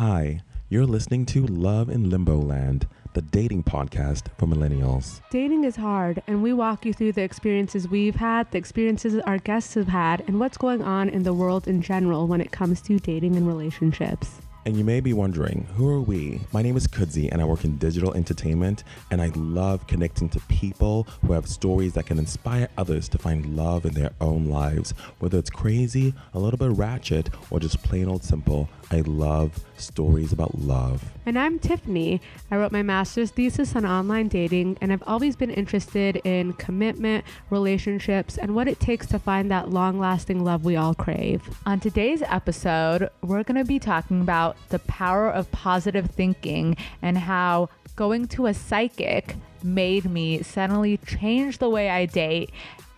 Hi, you're listening to Love in Limbo Land, the dating podcast for millennials. Dating is hard, and we walk you through the experiences we've had, the experiences our guests have had, and what's going on in the world in general when it comes to dating and relationships. And you may be wondering, who are we? My name is Kudzi, and I work in digital entertainment, and I love connecting to people who have stories that can inspire others to find love in their own lives. Whether it's crazy, a little bit ratchet, or just plain old simple, I love stories about love. And I'm Tiffany. I wrote my master's thesis on online dating, and I've always been interested in commitment, relationships, and what it takes to find that long lasting love we all crave. On today's episode, we're going to be talking about the power of positive thinking and how going to a psychic made me suddenly change the way I date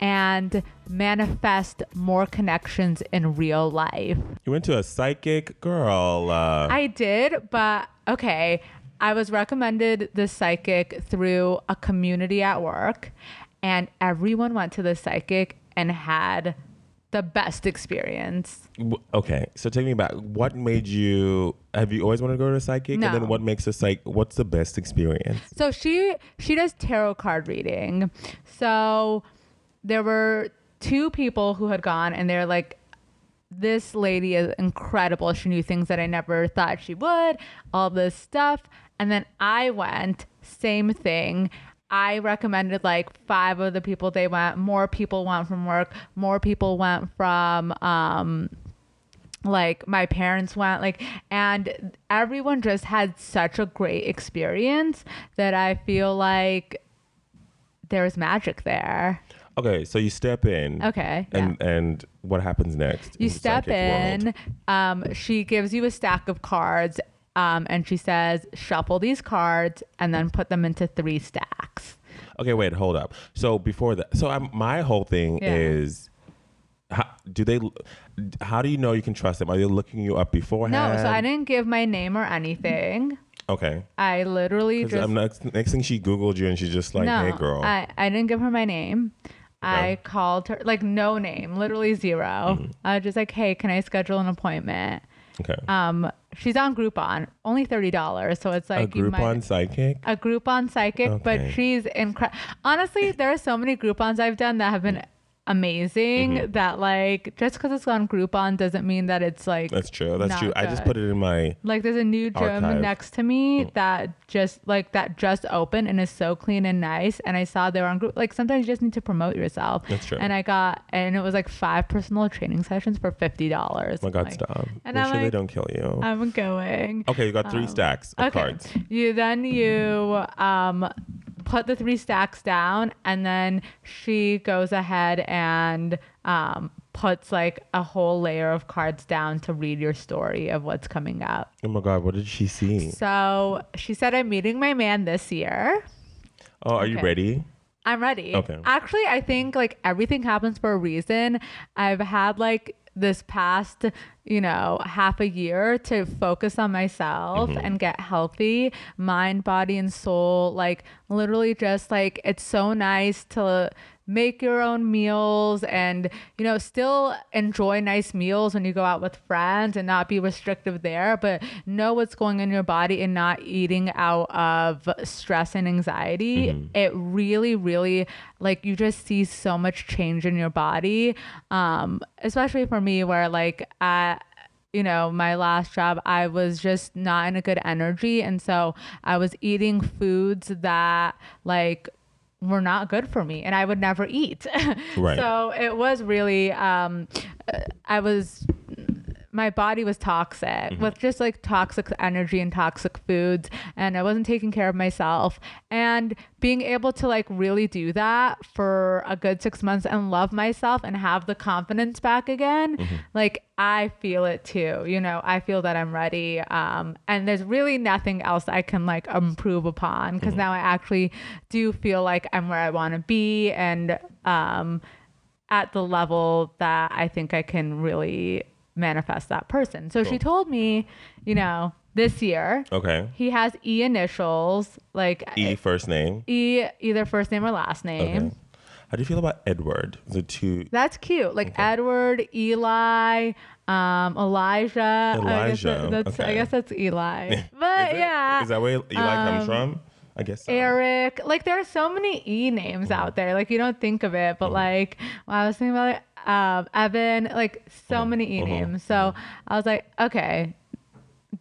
and manifest more connections in real life. You went to a psychic girl. Uh, I did, but okay. I was recommended the psychic through a community at work, and everyone went to the psychic and had the best experience. okay, so take me back. What made you? Have you always wanted to go to a psychic? And then what makes a psych? What's the best experience? So she she does tarot card reading. So there were two people who had gone and they're like this lady is incredible. She knew things that I never thought she would, all this stuff. And then I went, same thing. I recommended like five of the people they went. More people went from work. More people went from um, like my parents went like and everyone just had such a great experience that i feel like there's magic there Okay, so you step in. okay yeah. And and what happens next? you step in um, she gives you a stack of cards um, and she says shuffle these cards and then put them into three stacks Okay, wait, hold up. So before that, so I'm, my whole thing Yeah. is, how, do they? How do you know you can trust them? Are they looking you up beforehand? no so i didn't give my name or anything Okay. i literally just I'm next, next thing she googled you and she's just like, no, "Hey, girl." I, I didn't give her my name. I called her like no name, literally 0 Mm-hmm. I was just like, hey, can I schedule an appointment? okay. Um, she's on Groupon, only thirty dollars, so it's a like you Groupon might psychic. a Groupon psychic, but Okay. she's incredible. Honestly, there are so many Groupons I've done that have been amazing. Mm-hmm. That like just because it's on Groupon doesn't mean that it's like That's true. That's true. I just put it in my. like there's a new gym Archive. next to me that just like that just opened and is so clean and nice. And I saw they were on group. Like sometimes you just need to promote yourself. That's true. And I got and it was like five personal training sessions for fifty dollars. Oh my God, stop. and Make I'm sure they don't kill you. I'm going. okay, you got three um, stacks of cards. You then you um put the three stacks down and then she goes ahead and um puts like a whole layer of cards down to read your story of what's coming up. Oh my God, what did she see? So she said, I'm meeting my man this year. Oh, are you ready? I'm ready. Okay. Actually, I think like everything happens for a reason. I've had like this past, you know, half a year to focus on myself Mm-hmm. and get healthy, mind, body, and soul. Like, literally, just like it's so nice to make your own meals and, you know, still enjoy nice meals when you go out with friends and not be restrictive there, but know what's going in your body and not eating out of stress and anxiety. It really, really, like, you just see so much change in your body. Um, especially for me, where like, I, you know, my last job, I was just not in a good energy. And so I was eating foods that, like, were not good for me and I would never eat. Right. So it was really, um, I was, my body was toxic with just like toxic energy and toxic foods. And I wasn't taking care of myself. And being able to like really do that for a good six months and love myself and have the confidence back again, like I feel it too. You know, I feel that I'm ready. Um, and there's really nothing else I can like improve upon because now I actually do feel like I'm where I want to be and um, at the level that I think I can really manifest that person. So she told me, you know, this year Okay. he has E initials, like E first name. E either first name or last name. Okay. How do you feel about Edward? The two. That's cute. Like Edward, Eli, um, Elijah. I guess Elijah, that- that's I guess that's Eli. But Is yeah. Is that where Eli comes Um, from? I guess so. Eric. Like there are so many E names Mm-hmm. out there. Like you don't think of it, but like when I was thinking about it, um, Evan, like so Mm-hmm. many E names. So I was like, okay,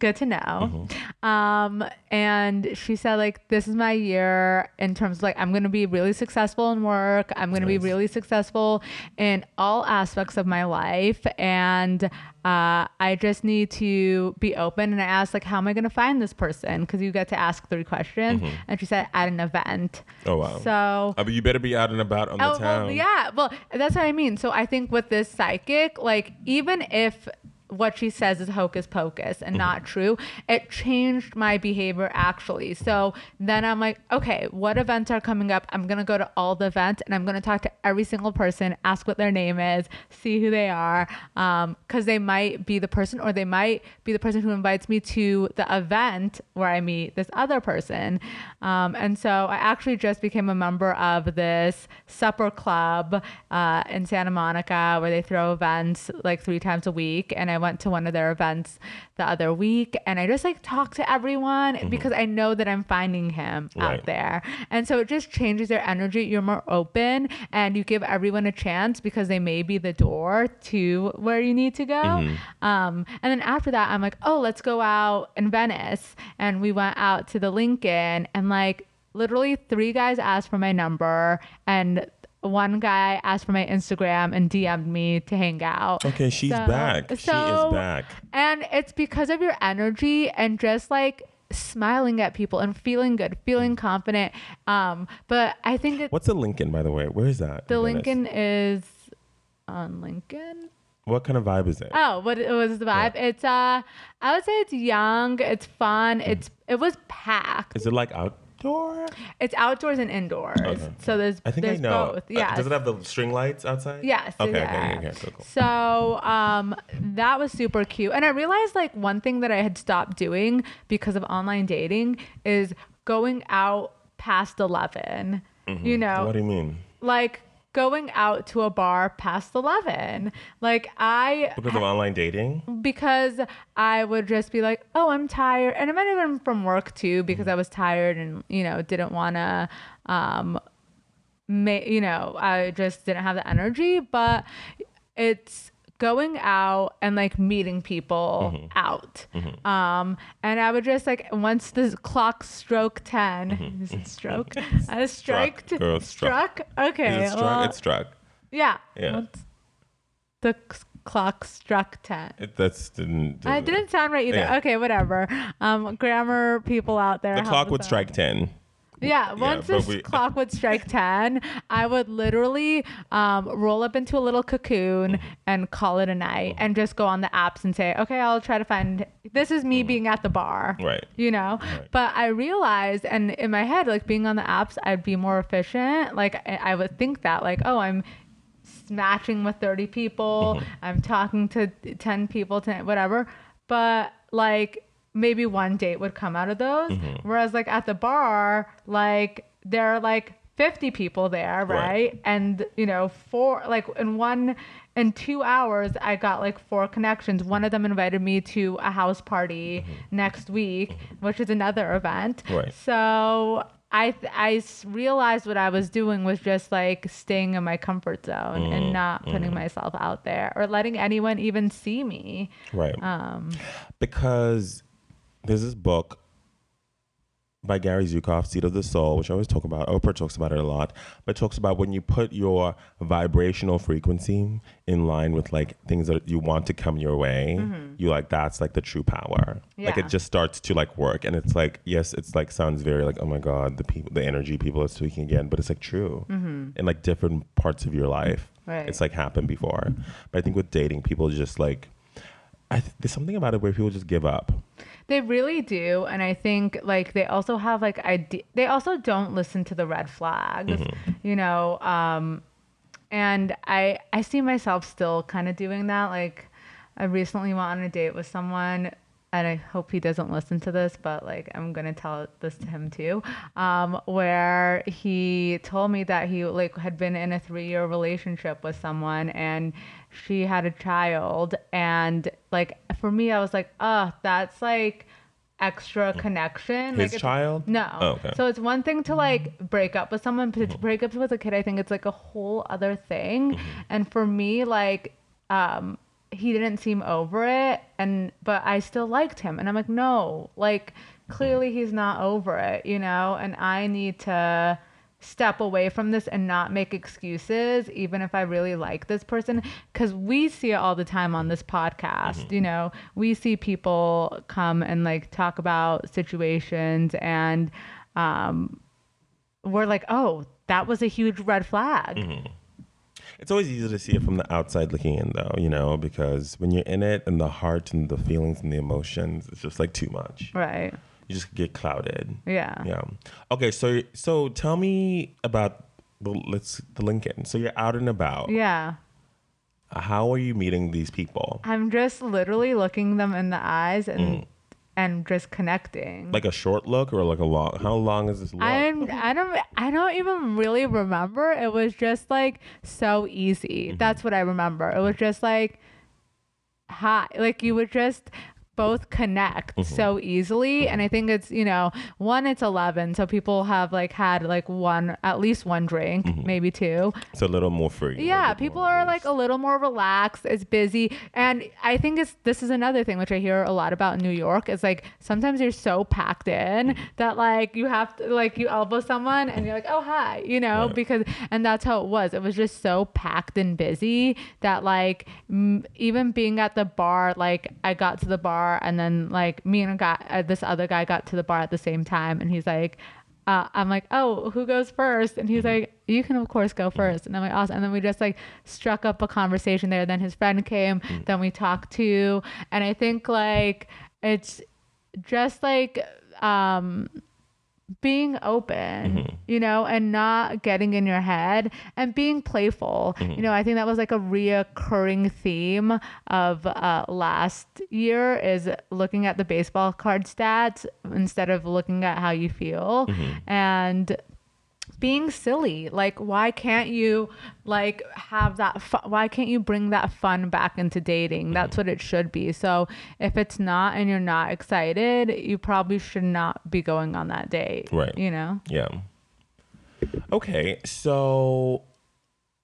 good to know. Mm-hmm. Um, and she said like this is my year in terms of like I'm gonna be really successful in work. I'm gonna be really successful in all aspects of my life, and uh, I just need to be open. And I asked like, how am I gonna find this person? Because you get to ask three questions, and she said at an event. Oh wow. So but you better be out and about on the Oh, town. well, yeah. Well, that's what I mean. So I think with this psychic, like, even if what she says is hocus pocus and not true, it changed my behavior actually. So then I'm like, okay, what events are coming up? I'm going to go to all the events and I'm going to talk to every single person, ask what their name is, see who they are. Um, cause they might be the person or they might be the person who invites me to the event where I meet this other person. Um, and so I actually just became a member of this supper club uh, in Santa Monica where they throw events like three times a week. And I went to one of their events the other week and I just like talked to everyone because I know that I'm finding him Right. out there. And so it just changes their energy. You're more open and you give everyone a chance because they may be the door to where you need to go. Um, and then after that, I'm like, oh, let's go out in Venice. And we went out to the Lincoln and like literally three guys asked for my number and one guy asked for my Instagram and DM'd me to hang out. Okay, she's So- back. she is back. And it's because of your energy and just like smiling at people and feeling good, feeling confident. Um, but I think What's the Lincoln, by the way? Where is that? the? Lincoln is on Lincoln. What kind of vibe is it? Oh, what it was the vibe? It's uh I would say it's young, it's fun, it's it was packed. Is it like outdoor? It's outdoors and indoors. Okay. So there's I think there's I know. both. Uh, Yeah. does it have the string lights outside? Yes. Okay, yeah. okay, okay, cool, cool. So um, that was super cute, and I realized like one thing that I had stopped doing because of online dating is going out past eleven. You know, Mm-hmm. What do you mean? like going out to a bar past 11 like i Because of online dating? because i would just be like oh i'm tired. And it might have been from work too because i was tired and you know didn't want to um ma- you know i just didn't have the energy. But it's going out and like meeting people Mm-hmm. out um and i would just like once the clock stroke 10 is it stroke i striked Mm-hmm. Girl, struck. okay Is it struck? well, it's struck. yeah Yeah. once the clock struck 10 It, that's didn't. I didn't sound right either. Yeah. Okay, whatever. Um, grammar people out there. The clock would strike ten. Yeah, once but this we- clock would strike 10, I would literally um, roll up into a little cocoon Mm-hmm. and call it a night and just go on the apps and say, okay, I'll try to find this is me being at the bar. Mm-hmm. Right. You know? But I realized, and in my head, like being on the apps, I'd be more efficient. Like I I would think that, like, oh, I'm matching with 30 people, Mm-hmm. I'm talking to 10 people, 10, whatever. But like maybe one date would come out of those. Mm-hmm. Whereas like at the bar, like there are like 50 people there, right? Right. And you know, four like in one in two hours I got like four connections. One of them invited me to a house party next week, which is another event. Right. So I I s- realized what I was doing was just like staying in my comfort zone Mm, and not putting myself out there or letting anyone even see me. Right. Um, because there's this book by Gary Zukav, Seat of the Soul, which I always talk about. Oprah talks about it a lot, but talks about when you put your vibrational frequency in line with like things that you want to come your way, you like that's like the true power. Yeah. Like Mm-hmm. It just starts to like work, and it's like yes, it's like sounds very like oh my god, the people, the energy people are speaking again, but it's like true in like different parts of your life. Mm-hmm. Right. It's like happened before, but I think with dating, people just like. I th- there's something about it where people just give up. They really do, and I think like they also have like ide- they also don't listen to the red flags, you know. Um, and I I see myself still kind of doing that. Like I recently went on a date with someone and I hope he doesn't listen to this, but like I'm gonna tell this to him too. Um, where he told me that he like had been in a three year relationship with someone and she had a child, and like for me, I was like, oh, that's like extra mm. connection. His like, child? No. Oh, okay. So it's one thing to like break up with someone, but to mm-hmm. break up with a kid, I think it's like a whole other thing. Mm-hmm. And for me, like, um, he didn't seem over it, and but I still liked him, and I'm like, no, like mm-hmm. clearly he's not over it, you know, and I need to step away from this and not make excuses even if i really like this person because we see it all the time on this podcast you know? We see people come and like talk about situations and um we're like oh that was a huge red flag. It's always easy to see it from the outside looking in, though, you know, because when you're in it and the heart and the feelings and the emotions, it's just like too much. right You just get clouded. yeah Yeah. Okay. So, so tell me about the let's the Lincoln. So you're out and about. yeah How are you meeting these people? i'm just literally looking them in the eyes and mm. and just connecting Like a short look or like a long? How long is this look? I'm I don't I don't even really remember. It was just like so easy. Mm-hmm. That's what I remember. It was just like hi like you would just both connect mm-hmm. so easily. And i think it's you know one it's 11 so people have like had like one at least one drink mm-hmm. maybe two. It's a little more free. yeah people are like a little more relaxed it's busy. And i think it's this is another thing which i hear a lot about in new york is like sometimes you're so packed in mm-hmm. that like you have to like you elbow someone and you're like oh hi you know Right. because and that's how it was. It was just so packed and busy that like m- even being at the bar like i got to the bar and then like me and a guy uh, this other guy got to the bar at the same time and he's like uh, I'm like, oh, who goes first? And he's like, you can of course go first. And I'm like, awesome. And then we just like struck up a conversation there. Then his friend came. Then we talked too. And I think like it's just like um being open, mm-hmm. you know, and not getting in your head and being playful. Mm-hmm. You know, I think that was like a reoccurring theme of uh, last year is looking at the baseball card stats instead of looking at how you feel. Mm-hmm. And being silly like why can't you like have that fu- why can't you bring that fun back into dating mm-hmm. that's what it should be so if it's not and you're not excited you probably should not be going on that date Right. you know Yeah. Okay, so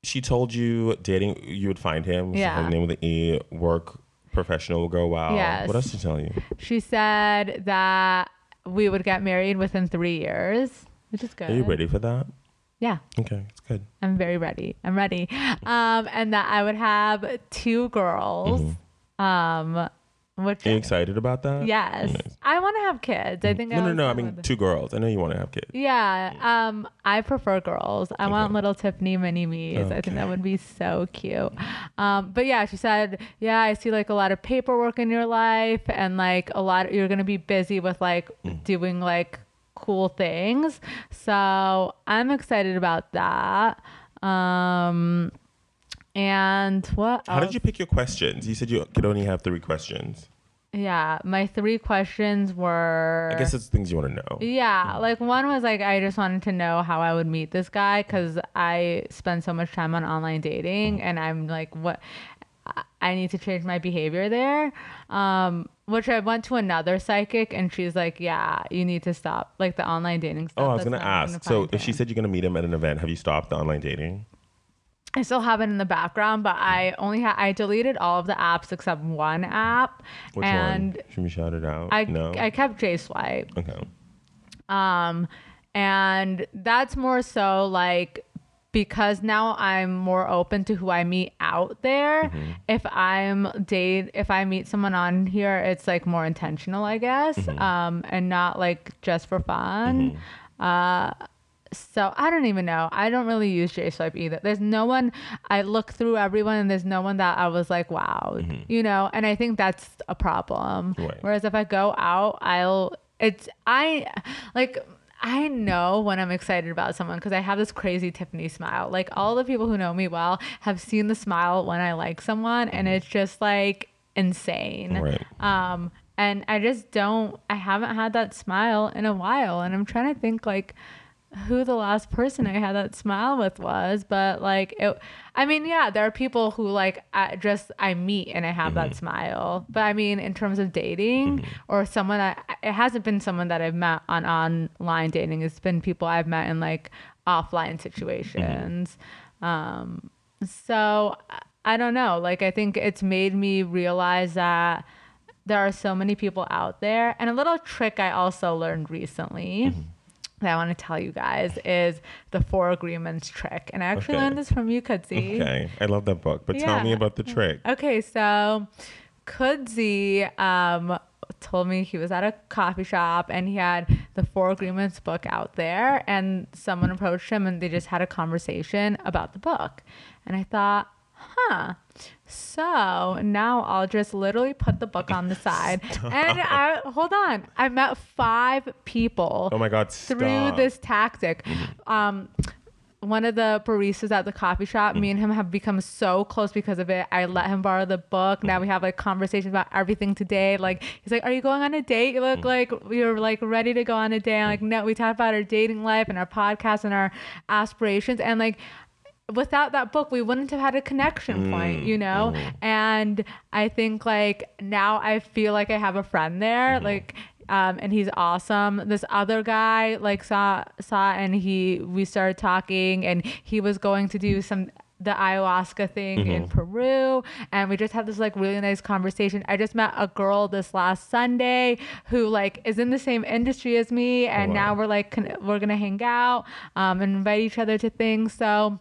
she told you dating you would find him. so Yeah. Her name with the E. Work professional will go wow. Yes. What else did she tell you? she said that we would get married within three years which is good Are you ready for that? yeah Okay, it's good. I'm very ready. I'm ready. Um, and that I would have two girls. Um, which Are you excited about that? yes, Nice. I want to have kids. I think. No, no, no. I mean, two girls. I know you want to have kids. Yeah. Um, I prefer girls. I want little Tiffany mini me's. I think that would be so cute. Um, but yeah, she said, yeah, I see like a lot of paperwork in your life, and like a lot. you're gonna be busy with like Mm. doing like cool things. So I'm excited about that. Um, and what? How did you pick your questions? You said you could only have three questions. Yeah, my three questions were. I guess it's things you want to know. Yeah, like one was like I just wanted to know how I would meet this guy because I spend so much time on online dating, and I'm like, what? I- need to change my behavior there. Um, which I went to another psychic, and she's like, yeah, you need to stop like the online dating stuff. Oh, I was gonna not ask. So if she said you're gonna meet him at an event, have you stopped the online dating? I still have it in the background, but I only ha- I deleted all of the apps except one app, Which and one? Should we shout it out? I no. I kept JSwipe. okay. Um, and that's more so like because now I'm more open to who I meet out there. Mm-hmm. If I'm date, if I meet someone on here, it's like more intentional, I guess, Mm-hmm. um, and not like just for fun. Uh, so I don't even know. I don't really use JSwipe either. There's no one. I look through everyone, and there's no one that I was like, wow, you know. And I think that's a problem. Mm-hmm. Right. Whereas if I go out, I'll. It's I like. I know when I'm excited about someone because I have this crazy Tiffany smile. Like all the people who know me well have seen the smile when I like someone, and it's just like insane. Right. Um, and I just don't. I haven't had that smile in a while, and I'm trying to think like who the last person I had that smile with was, but like it, I mean, yeah, there are people who like I just I meet and I have that mm-hmm. smile. But I mean, in terms of dating mm-hmm. or someone that it hasn't been someone that I've met on online dating. It's been people I've met in like offline situations. Mm-hmm. Um, so I- I don't know. Like I think it's made me realize that there are so many people out there. And a little trick I also learned recently that I want to tell you guys is the four agreements trick. And I actually Okay. learned this from you, Kudzi. Okay, I love that book, but tell me about the trick. Okay, so Kudzi um, told me he was at a coffee shop and he had the Four Agreements book out there, and someone approached him and they just had a conversation about the book. And I thought, huh. So now I'll just literally put the book on the side. And I hold on. I met five people Oh my God, through this tactic. Um, one of the baristas at the coffee shop, me and him have become so close because of it. I let him borrow the book. Now we have like conversations about everything today. Like he's like, "Are you going on a date? You look like you're like ready to go on a date." I'm like, "No." We talk about our dating life and our podcast and our aspirations and like without that book we wouldn't have had a connection point you know and i think like now i feel like i have a friend there like um, and he's awesome. This other guy like saw saw and he we started talking and he was going to do some the ayahuasca thing in Peru and we just had this like really nice conversation. I just met a girl this last Sunday who like is in the same industry as me and wow. now we're like con- we're going to hang out um, and invite each other to things. So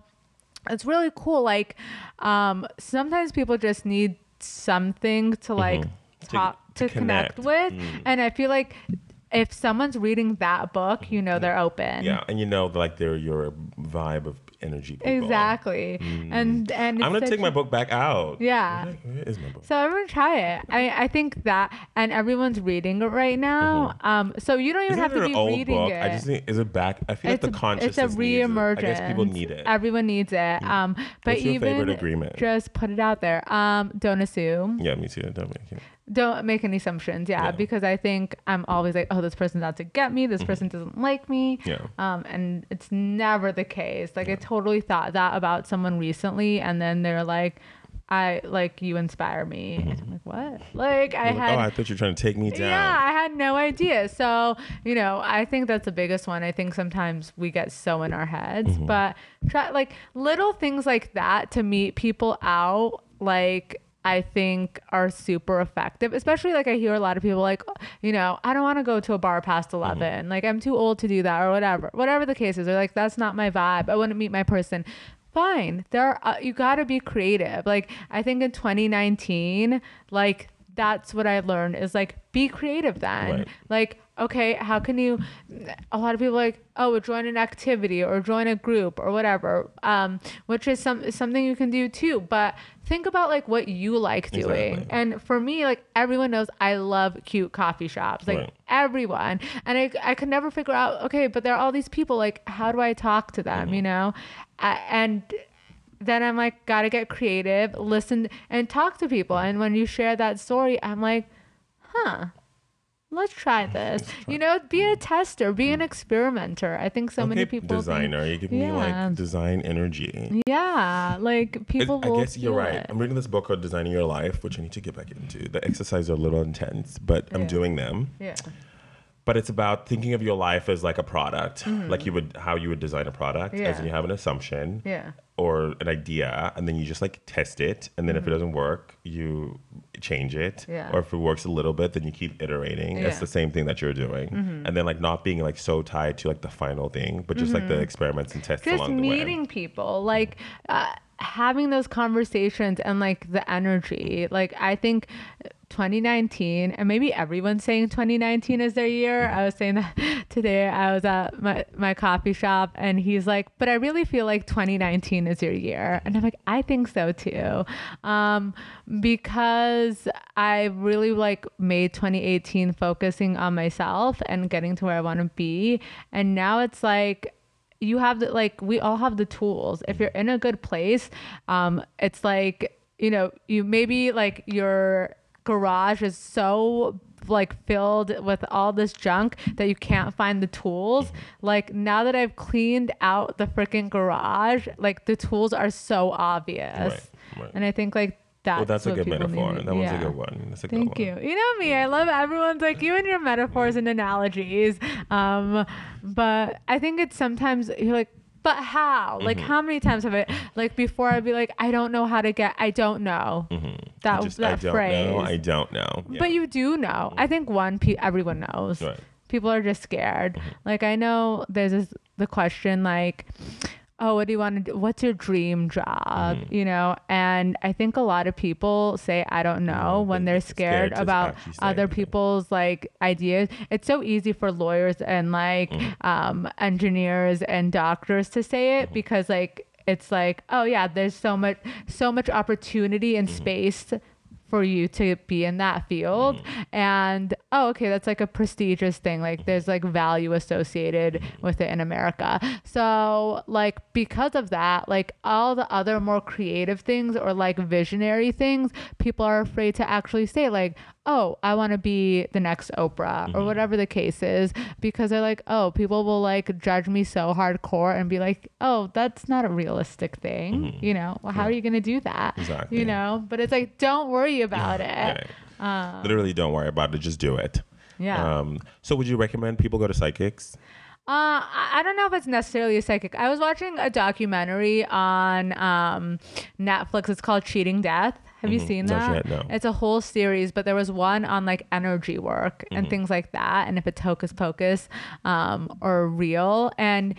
it's really cool like um sometimes people just need something to like To- talk to to, connect, connect. with. And i feel like if someone's reading that book you know they're open Yeah, and you know, like they're your vibe of energy. People. exactly and and I'm gonna take my book back out. Yeah. Where where is my book? so everyone try it i i think that and everyone's reading it right now um so you don't even Isn't have it to an be old reading book? it I just think is it back? I feel like the consciousness. It's a needs it. reemergence. I guess people need it. Everyone needs it. Um, but What's your even favorite agreement? just put it out there. Um, don't assume. yeah, me too. Don't make it. Don't make any assumptions. Yeah, Yeah. because I think I'm always like, oh, this person's out to get me. This person doesn't like me. Mm-hmm. Yeah. Um, and it's never the case. Like I totally thought that about someone recently, and then they're like, I like you inspire me. And I'm like, what? Like I like, had. oh, I thought you were trying to take me down. Yeah, I had no idea. So, you know, I think that's the biggest one. I think sometimes we get so in our heads, Mm-hmm. but try like little things like that to meet people out, like I think are super effective. Especially like I hear a lot of people like, you know, I don't want to go to a bar past 11. Mm-hmm. Like I'm too old to do that or whatever. Whatever the case is, they're like that's not my vibe. I want to meet my person. Fine. There are, uh, you got to be creative. Like I think in 2019, like that's what I learned is like be creative then. Right. Like, okay, how can you a lot of people are like, oh, join an activity or join a group or whatever. Um, which is some something you can do too. But think about like what you like doing. Exactly. And for me, like everyone knows I love cute coffee shops. Like Right. everyone. And I I could never figure out, okay, but there are all these people, like, how do I talk to them, you know? And then I'm like, gotta get creative, listen and talk to people. And when you share that story, I'm like, huh, let's try this. You know, be a mm. tester, be an mm. experimenter. I think so many Okay, people. think- designer. you give me Yeah. like design energy. yeah, like people I will. guess you're right. it. I'm reading this book called Designing Your Life, which I need to get back into. The exercises are a little intense, but I'm doing them. Yeah. But it's about thinking of your life as like a product, like you would how you would design a product, as Mm-hmm. Yeah. in you have an assumption Yeah. or an idea, and then you just like test it, and then if it doesn't work, you change it, Mm-hmm. Yeah. or if it works a little bit, then you keep iterating. It's Yeah. Mm-hmm. the same thing that you're doing, and then like not being like so tied to like the final thing, but just like the experiments and tests just along the way. meeting people like uh, having those conversations and like the energy like i think 2019 and maybe everyone's saying 2019 is their year. I was saying that today i was at my, my coffee shop and he's like but i really feel like 2019 is your year. And i'm like i think so too. Um, because i really like made 2018 focusing on myself and getting to where i want to be. And now it's like you have the like we all have the tools. If you're in a good place um it's like you know you maybe like your garage is so like filled with all this junk that you can't find the tools. Like now that I've cleaned out the freaking garage, like the tools are so obvious. Right, right. And I think like that's well, that's a good metaphor. need. That one's a good one. That's a Thank good you. one. You know me. I love everyone's like you and your metaphors and analogies. Um, but I think it's sometimes you're like, but how? Like Mm-hmm. how many times have I like before I'd be like, I don't know how to get I don't know. That Mm-hmm. I just, that I don't phrase. know. I don't know. Yeah. But you do know. I think one pe- everyone knows. Right. People are just scared. Mm-hmm. Like I know there's this, the question like oh what do you want to do what's your dream job Mm-hmm. you know and i think a lot of people say i don't know when they- they're scared scared about other people's like ideas it's so easy for lawyers and like Mm-hmm. um engineers and doctors to say it because like it's like oh yeah there's so much so much opportunity and Mm-hmm. space for you to be in that field. Mm-hmm. And oh okay that's like a prestigious thing like there's like value associated mm-hmm. with it in america. So like because of that like all the other more creative things or like visionary things people are afraid to actually say like oh i want to be the next oprah or whatever the case is because they're like oh people will like judge me so hardcore and be like oh that's not a realistic thing you know well, how are you going to do that Exactly. you know but it's like don't worry about Yeah. it uh, Literally, don't worry about it. Just do it. yeah Um, so, would you recommend people go to psychics? Uh, I I don't know if it's necessarily a psychic. I was watching a documentary on um, Netflix. It's called Cheating Death. Have you seen Not that? yet, no. It's a whole series, but there was one on like energy work and things like that, and if it's hocus pocus um, or real. And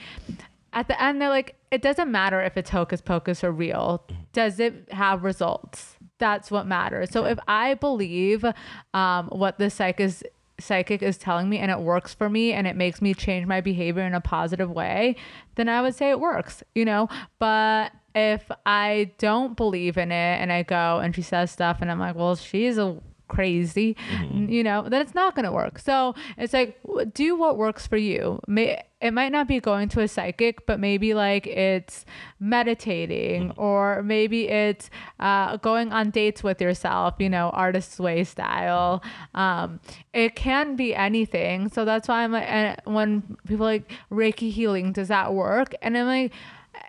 at the end, they're like, it doesn't matter if it's hocus pocus or real. Does it have results? That's what matters. So if I believe um, what the psych is psychic is telling me and it works for me and it makes me change my behavior in a positive way, then I would say it works, you know? But if I don't believe in it and I go and she says stuff and I'm like, well, she's a crazy, you know, then it's not going to work. So it's like, do what works for you. May, it might not be going to a psychic, but maybe like it's meditating or maybe it's uh, going on dates with yourself, you know, artist's way style. Um, it can be anything. So that's why I'm like, and when people like Reiki healing, does that work? And I'm like,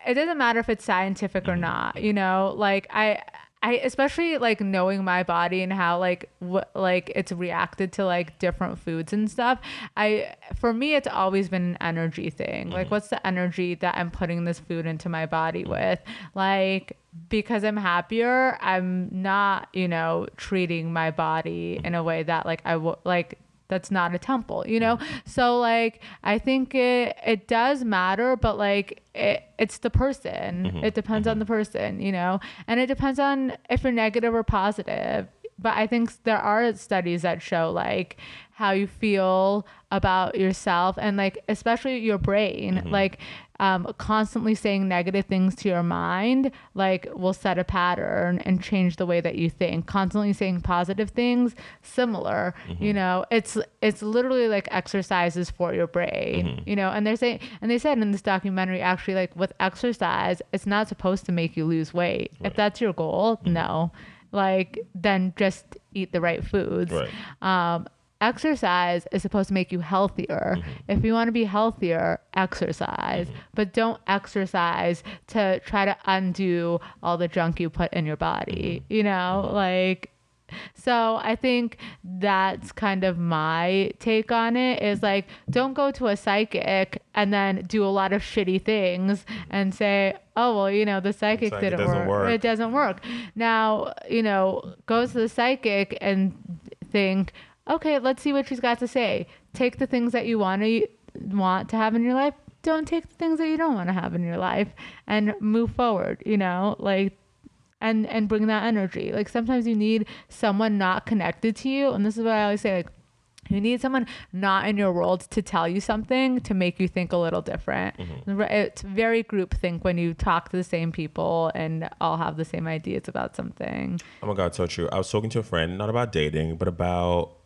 it doesn't matter if it's scientific or mm-hmm. not, you know, like I, I especially like knowing my body and how like what like it's reacted to like different foods and stuff. I for me it's always been an energy thing. Like mm-hmm. what's the energy that I'm putting this food into my body with? Like because I'm happier, I'm not, you know, treating my body in a way that like I would like that's not a temple you know? Mm-hmm. So like i think it it does matter but like it, it's the person. Mm-hmm. It depends on mm-hmm. the person you know? And it depends on if you're negative or positive. But i think there are studies that show like how you feel about yourself and like especially your brain. Like um, constantly saying negative things to your mind like will set a pattern and change the way that you think. Constantly saying positive things similar you know? It's it's literally like exercises for your brain you know? And they're saying and they said in this documentary actually like with exercise it's not supposed to make you lose weight. If that's your goal no. Like then just eat the right foods. Right. um, exercise is supposed to make you healthier. Mm-hmm. If you want to be healthier, exercise, mm-hmm. but don't exercise to try to undo all the junk you put in your body, mm-hmm. you know, like. So I think that's kind of my take on it is like don't go to a psychic and then do a lot of shitty things and say, "Oh, well, you know, the psychic didn't doesn't work. It doesn't work." Now, you know, go to the psychic and think, "Okay, let's see what she's got to say." Take the things that you want to want to have in your life. Don't take the things that you don't want to have in your life and move forward, you know? Like and and bring that energy. Like sometimes you need someone not connected to you, and this is what I always say. Like you need someone not in your world to tell you something to make you think a little different. Mm-hmm. It's very group think when you talk to the same people and all have the same ideas about something. Oh my god, so true. I was talking to a friend, not about dating, but about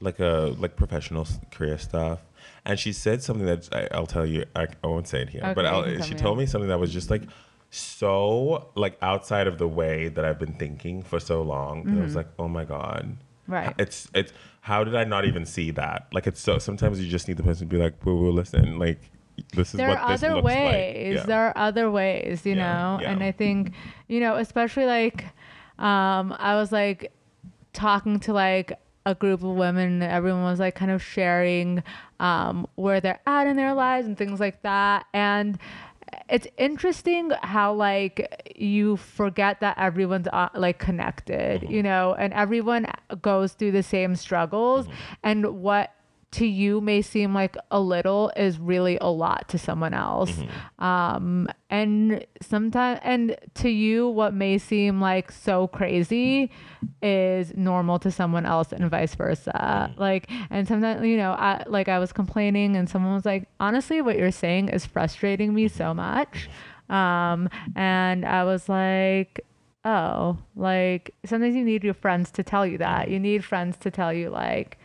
like a like professional career stuff, and she said something that I, I'll tell you. I, I won't say it here, but Okay, you I'll, she told me something that was just like so like outside of the way that I've been thinking for so long. that I Mm-hmm. was like, oh my god, Right. It's it's how did I not even see that? Like it's so sometimes you just need the person to be like, "Well, listen, like this is there what are this other looks ways. like." Yeah. There are other ways, you Yeah, know. yeah. And I think, you know, especially like, um, I was like talking to like a group of women. Everyone was like kind of sharing um, where they're at in their lives and things like that. And it's interesting how like you forget that everyone's uh, like connected, Mm-hmm. you know, and everyone goes through the same struggles. Mm-hmm. And what to you may seem like a little is really a lot to someone else. Mm-hmm. Um, and sometimes, and to you, what may seem like so crazy is normal to someone else and vice versa. Like, and sometimes, you know, I, like I was complaining and someone was like, honestly, what you're saying is frustrating me so much. Um, and I was like, oh, like sometimes you need your friends to tell you that. You need friends to tell you, like,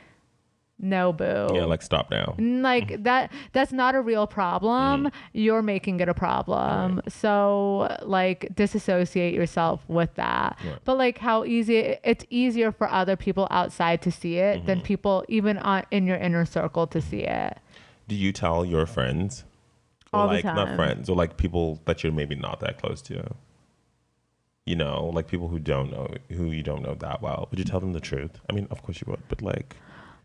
no, boo. yeah, like stop now. Like mm. that that's not a real problem mm. you're making it a problem so like disassociate yourself with that Right. but like how easy it's easier for other people outside to see it than mm-hmm. people even on in your inner circle to see it Do you tell your friends? Or All the like not friends, or like people that you're maybe not that close to. You know, like people who don't know who you don't know that well. Would you tell them the truth? I mean, of course you would, but like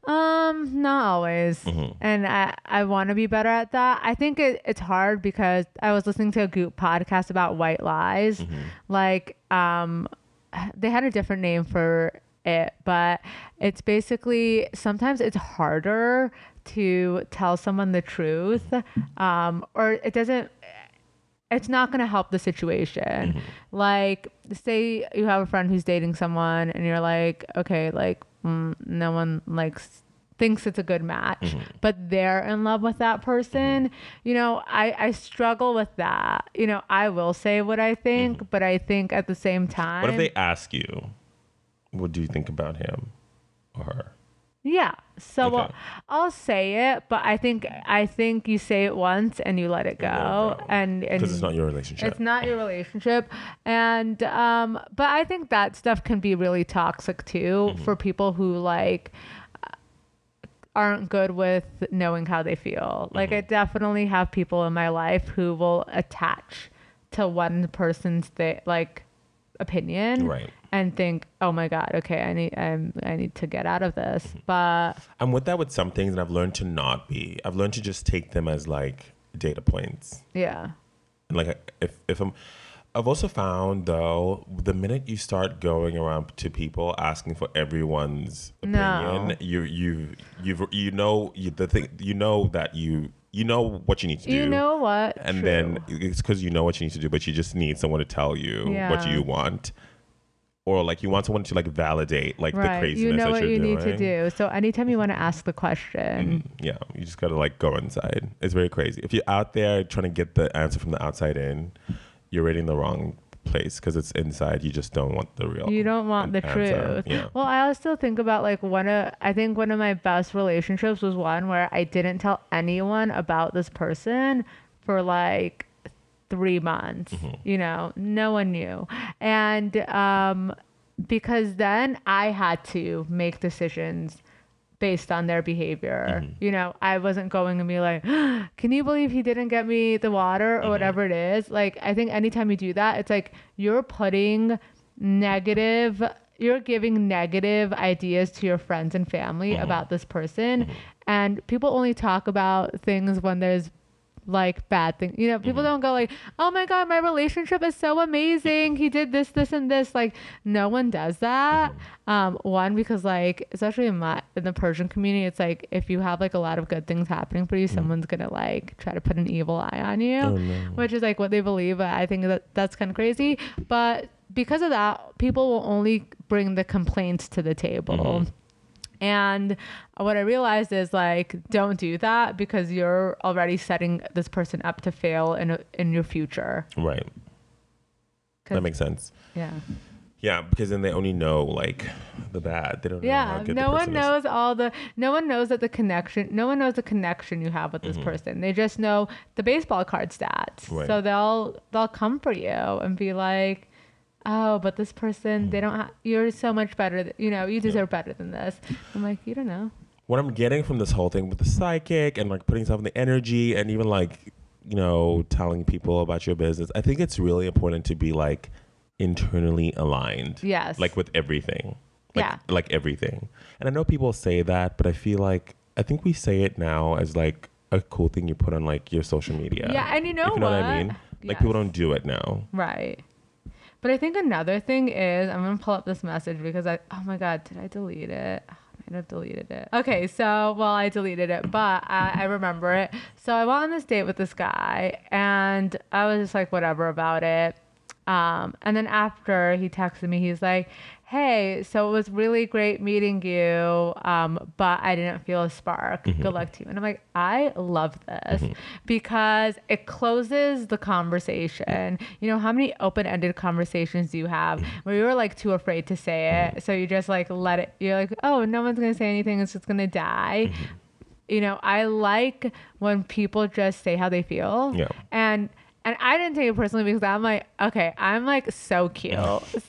Um, not always. And I, I want to be better at that. I think it, it's hard because I was listening to a Goop podcast about white lies. Like, um, they had a different name for it, but it's basically sometimes it's harder to tell someone the truth. Um, or it doesn't it's not going to help the situation. Like, say you have a friend who's dating someone, and you're like, okay, like, mm, no one likes thinks it's a good match, but they're in love with that person. You know, I I struggle with that. You know, I will say what I think, but I think at the same time, what if they ask you, what do you think about him or her? Yeah. So Okay. I'll, say it, but I think I think you say it once and you let it go, let it go. and and Because it's not your relationship. It's not your relationship. And um but I think that stuff can be really toxic too Mm-hmm. for people who like aren't good with knowing how they feel. Like Mm-hmm. I definitely have people in my life who will attach to one person's th- like opinion Right. and think, "Oh my god, okay, I need I'm, I need to get out of this." Mm-hmm. But I'm with that with some things, and I've learned to not be. I've learned to just take them as like data points. yeah. And like if if I'm, I've also found though the minute you start going around to people asking for everyone's opinion, No. you you you you know you the thing you know that you you know what you need to do. You know what? and True. then it's because you know what you need to do, but you just need someone to tell you what you want, or like you want someone to like validate like the right. craziness You know that what you're you doing. need to do. So anytime you want to ask the question, mm-hmm. Yeah, you just gotta like go inside. It's very crazy. If you're out there trying to get the answer from the outside in, you're reading the wrong place because it's inside. You just don't want the real. you don't want the answer. truth. Yeah. Well, I also think about like one of I think one of my best relationships was one where I didn't tell anyone about this person for like three months. Mm-hmm. You know, no one knew, and um, because then I had to make decisions based on their behavior. Mm-hmm. You know, I wasn't going to be like, can you believe he didn't get me the water or Mm-hmm. whatever it is? Like, I think anytime you do that, it's like you're putting negative, you're giving negative ideas to your friends and family Mm-hmm. about this person. And people only talk about things when there's like bad things. You know, people Mm-hmm. don't go like, "Oh my god, my relationship is so amazing. He did this, this, and this." Like, no one does that. Mm-hmm. Um, one because like, especially in my in the Persian community, it's like if you have like a lot of good things happening for you, someone's gonna like try to put an evil eye on you, Mm-hmm. Oh, no. which is like what they believe. But I think that that's kind of crazy. But because of that, people will only bring the complaints to the table. Mm-hmm. And what I realized is like, don't do that because you're already setting this person up to fail in in your future. Right. That makes sense. yeah, Yeah, because then they only know like the bad. They don't know how yeah. No one person is. knows all the. No one knows that the connection. No one knows the connection you have with this person. They just know the baseball card stats. Mm-hmm. Right. So they'll they'll come for you and be like, oh, but this person, they don't. Ha- you're so much better. Th- you know, you deserve better than this. I'm like, you don't know. what I'm getting from this whole thing with the psychic and like putting stuff in the energy and even like, you know, telling people about your business, I think it's really important to be like internally aligned. Yes. Like with everything. Like, Yeah. Like everything. And I know people say that, but I feel like, I think we say it now as like a cool thing you put on like your social media. Yeah, and you know if you know what, I mean? Like people don't do it now. Right. But I think another thing is I'm gonna pull up this message because I oh my god did I delete it? I might have deleted it. Okay, so well I deleted it, but I, I remember it. So I went on this date with this guy, and I was just like whatever about it. Um, and then after he texted me, he's like, "Hey, so it was really great meeting you, um, but I didn't feel a spark. Mm-hmm. Good luck to you." And I'm like, "I love this mm-hmm. because it closes the conversation. Mm-hmm. You know, how many open-ended conversations do you have where you're like too afraid to say it, so you just like let it. You're like, oh, no one's gonna say anything. It's just gonna die." You know, I like when people just say how they feel. Yeah. And and I didn't take it personally because I'm like, okay, I'm like so cute.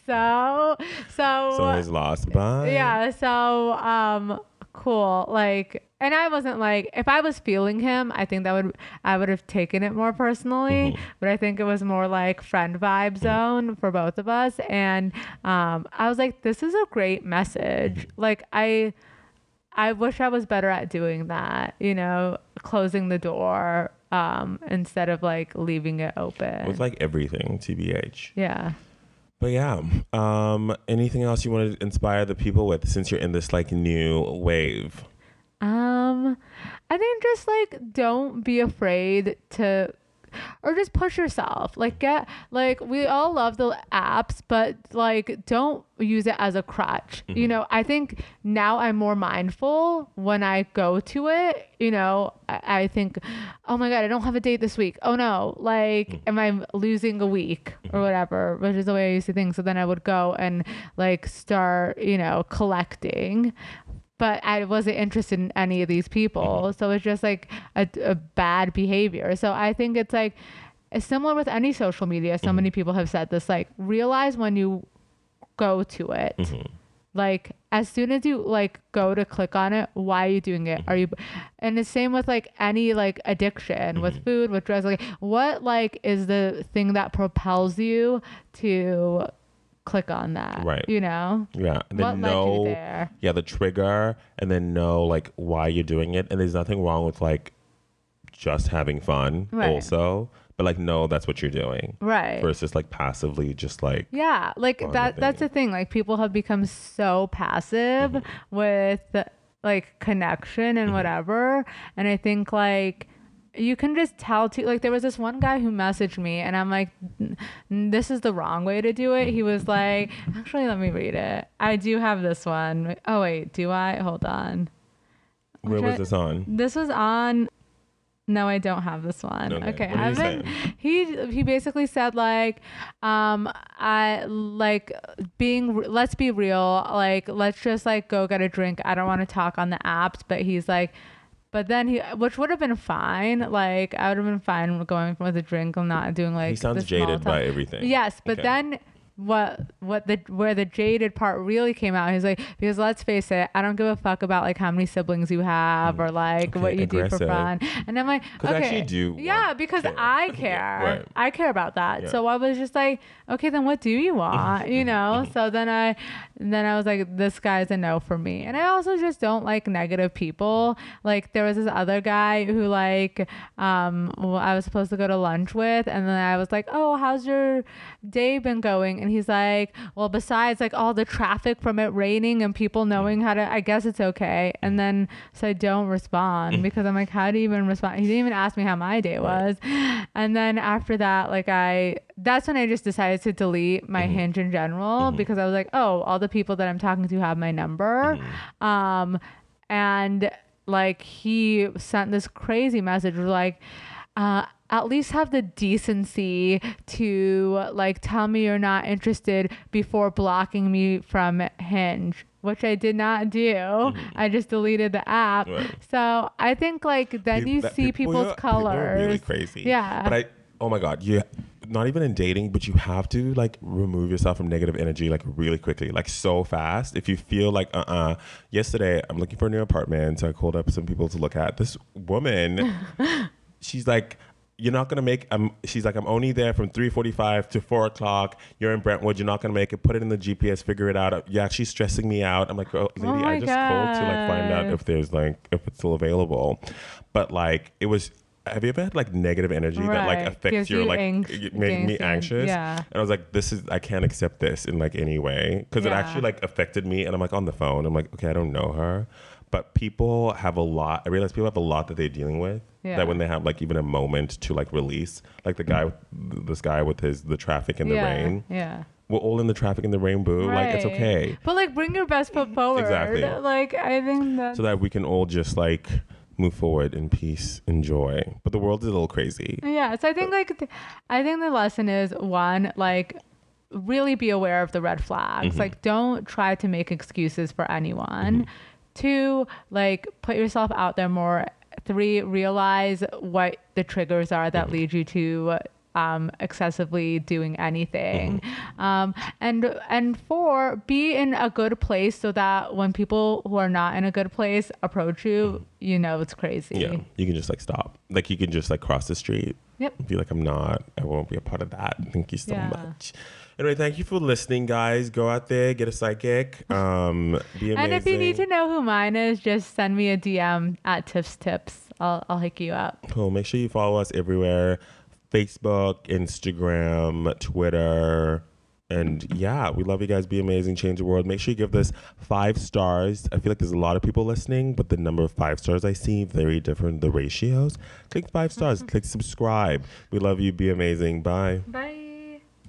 So so So he's lost. Bye. yeah, so um cool. Like and I wasn't like if I was feeling him, I think that would I would have taken it more personally. But I think it was more like friend vibe zone for both of us. And um I was like, this is a great message. Like I I wish I was better at doing that, you know, closing the door um instead of like leaving it open. With like everything, TBH. yeah. But yeah, um, anything else you want to inspire the people with since you're in this like new wave? Um, I think just like don't be afraid to or just push yourself. Like get like we all love the apps, but like don't use it as a crutch. You mm-hmm. know, I think now I'm more mindful when I go to it. You know, I, I think, oh my god, I don't have a date this week. Oh no, like mm. am I losing a week or mm-hmm. whatever? Which is the way I used to think. So then I would go and like start, you know, collecting but I wasn't interested in any of these people. Mm-hmm. So it's just like a, a bad behavior. So I think it's like it's similar with any social media. So many mm-hmm. people have said this like realize when you go to it. Mm-hmm. Like as soon as you like go to click on it, why are you doing it? Are you and the same with like any like addiction with food, with drugs, like what like is the thing that propels you to click on that? Right. You know? Yeah, and What then led you there? yeah, the trigger, and then know like why you're doing it, and there's nothing wrong with like just having fun, Right. also, but like know that's what you're doing, Right. versus like passively just like Yeah, like that the that's the thing. Like people have become so passive Mm-hmm. with like connection and whatever. And I think like you can just tell too like there was this one guy who messaged me and I'm like this is the wrong way to do it. He was like, actually let me read it. I do have this one. Oh wait, do I? Hold on. where was this on? This was on. No, I don't have this one. Okay. Okay, What he I've he he basically said like, um, I like being. Let's be real. Like, let's just like go get a drink. I don't want to talk on the apps. But he's like, but then he, which would have been fine. Like, I would have been fine going with a drink. I'm not doing like. He sounds jaded by everything. Yes, but Okay. then what what the where the jaded part really came out. He's like because let's face it i don't give a fuck about like how many siblings you have or like Okay, what you do for fun. And i'm like, okay. actually do yeah because care. i care. right. i care about that. Yeah. so i was just like okay then what do you want? You know? So then i then i was like this guy's a no for me. And i also just don't like negative people. Like there was this other guy who like um well, i was supposed to go to lunch with. And then i was like oh how's your day been going? And he's like well besides like all the traffic from it raining and people mm. knowing how to i guess it's okay. And mm. then so i don't respond mm. because i'm like how do you even respond? He didn't even ask me how my day was. And then after that like i that's when i just decided to delete my mm-hmm. hinge in general mm-hmm. because i was like oh all the people that i'm talking to have my number. Mm-hmm. Um and like he sent this crazy message like uh at least have the decency to like tell me you're not interested before blocking me from hinge which i did not do i just deleted the app Right. so i think like then you that see people- people's people colors really crazy. Yeah. But I, oh my God, you not even in dating, but you have to like remove yourself from negative energy like really quickly, like so fast. If you feel like, uh uh Yesterday, I'm looking for a new apartment. So I called up some people to look at. This woman, she's like, you're not gonna make. Um, she's like, I'm only there from 3:45 to 4 o'clock. You're in Brentwood. You're not gonna make it. Put it in the GPS. Figure it out. You're actually stressing me out. I'm like, oh, lady, my I just called to like find out if there's like if it's still available. But like, it was. Have you ever had like negative energy that like affects Gives your you like ang- it made me anxious? yeah. And I was like, this is I can't accept this in like any way because it actually like affected me. And I'm like on the phone. I'm like, okay, I don't know her, but people have a lot. I realize people have a lot that they're dealing with. Yeah. That when they have like even a moment to like release, like the guy, with, this guy with his the traffic and the yeah, rain. Yeah. We're all in the traffic and the rain, boo. Like it's okay, But like, bring your best foot forward. Exactly. Like, I think that. so that we can all just like move forward in peace and joy. But the world is a little crazy. yeah. So I think like, th- I think the lesson is one like. Really be aware of the red flags. Mm-hmm. Like, don't try to make excuses for anyone. Mm-hmm. Two, like, put yourself out there more. Three, realize what the triggers are that lead you to um, excessively doing anything. Um, and and four, be in a good place so that when people who are not in a good place approach you, you know it's crazy. Yeah, you can just like stop. Like you can just like cross the street. Yep. Be like, I'm not. I won't be a part of that. Thank you so Yeah. much. Anyway, thank you for listening, guys. Go out there, get a psychic. Um, be amazing. And if you need to know who mine is, just send me a DM at Tips Tips. I'll I'll hook you up. Cool. Make sure you follow us everywhere Facebook, Instagram, Twitter. And yeah, we love you guys. Be amazing. Change the world. Make sure you give this five stars. I feel like there's a lot of people listening, but the number of five stars I see very different. The ratios. Click five stars. Click subscribe. We love you. Be amazing. Bye. Bye.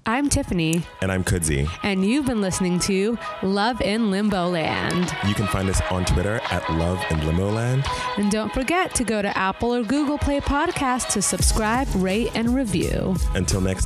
I'm Tiffany, And I'm Kudzi. and you've been listening to Love in Limbo Land. You can find us on Twitter at Love in Limbo Land. And don't forget to go to Apple or Google Play Podcast to subscribe, rate, and review. Until next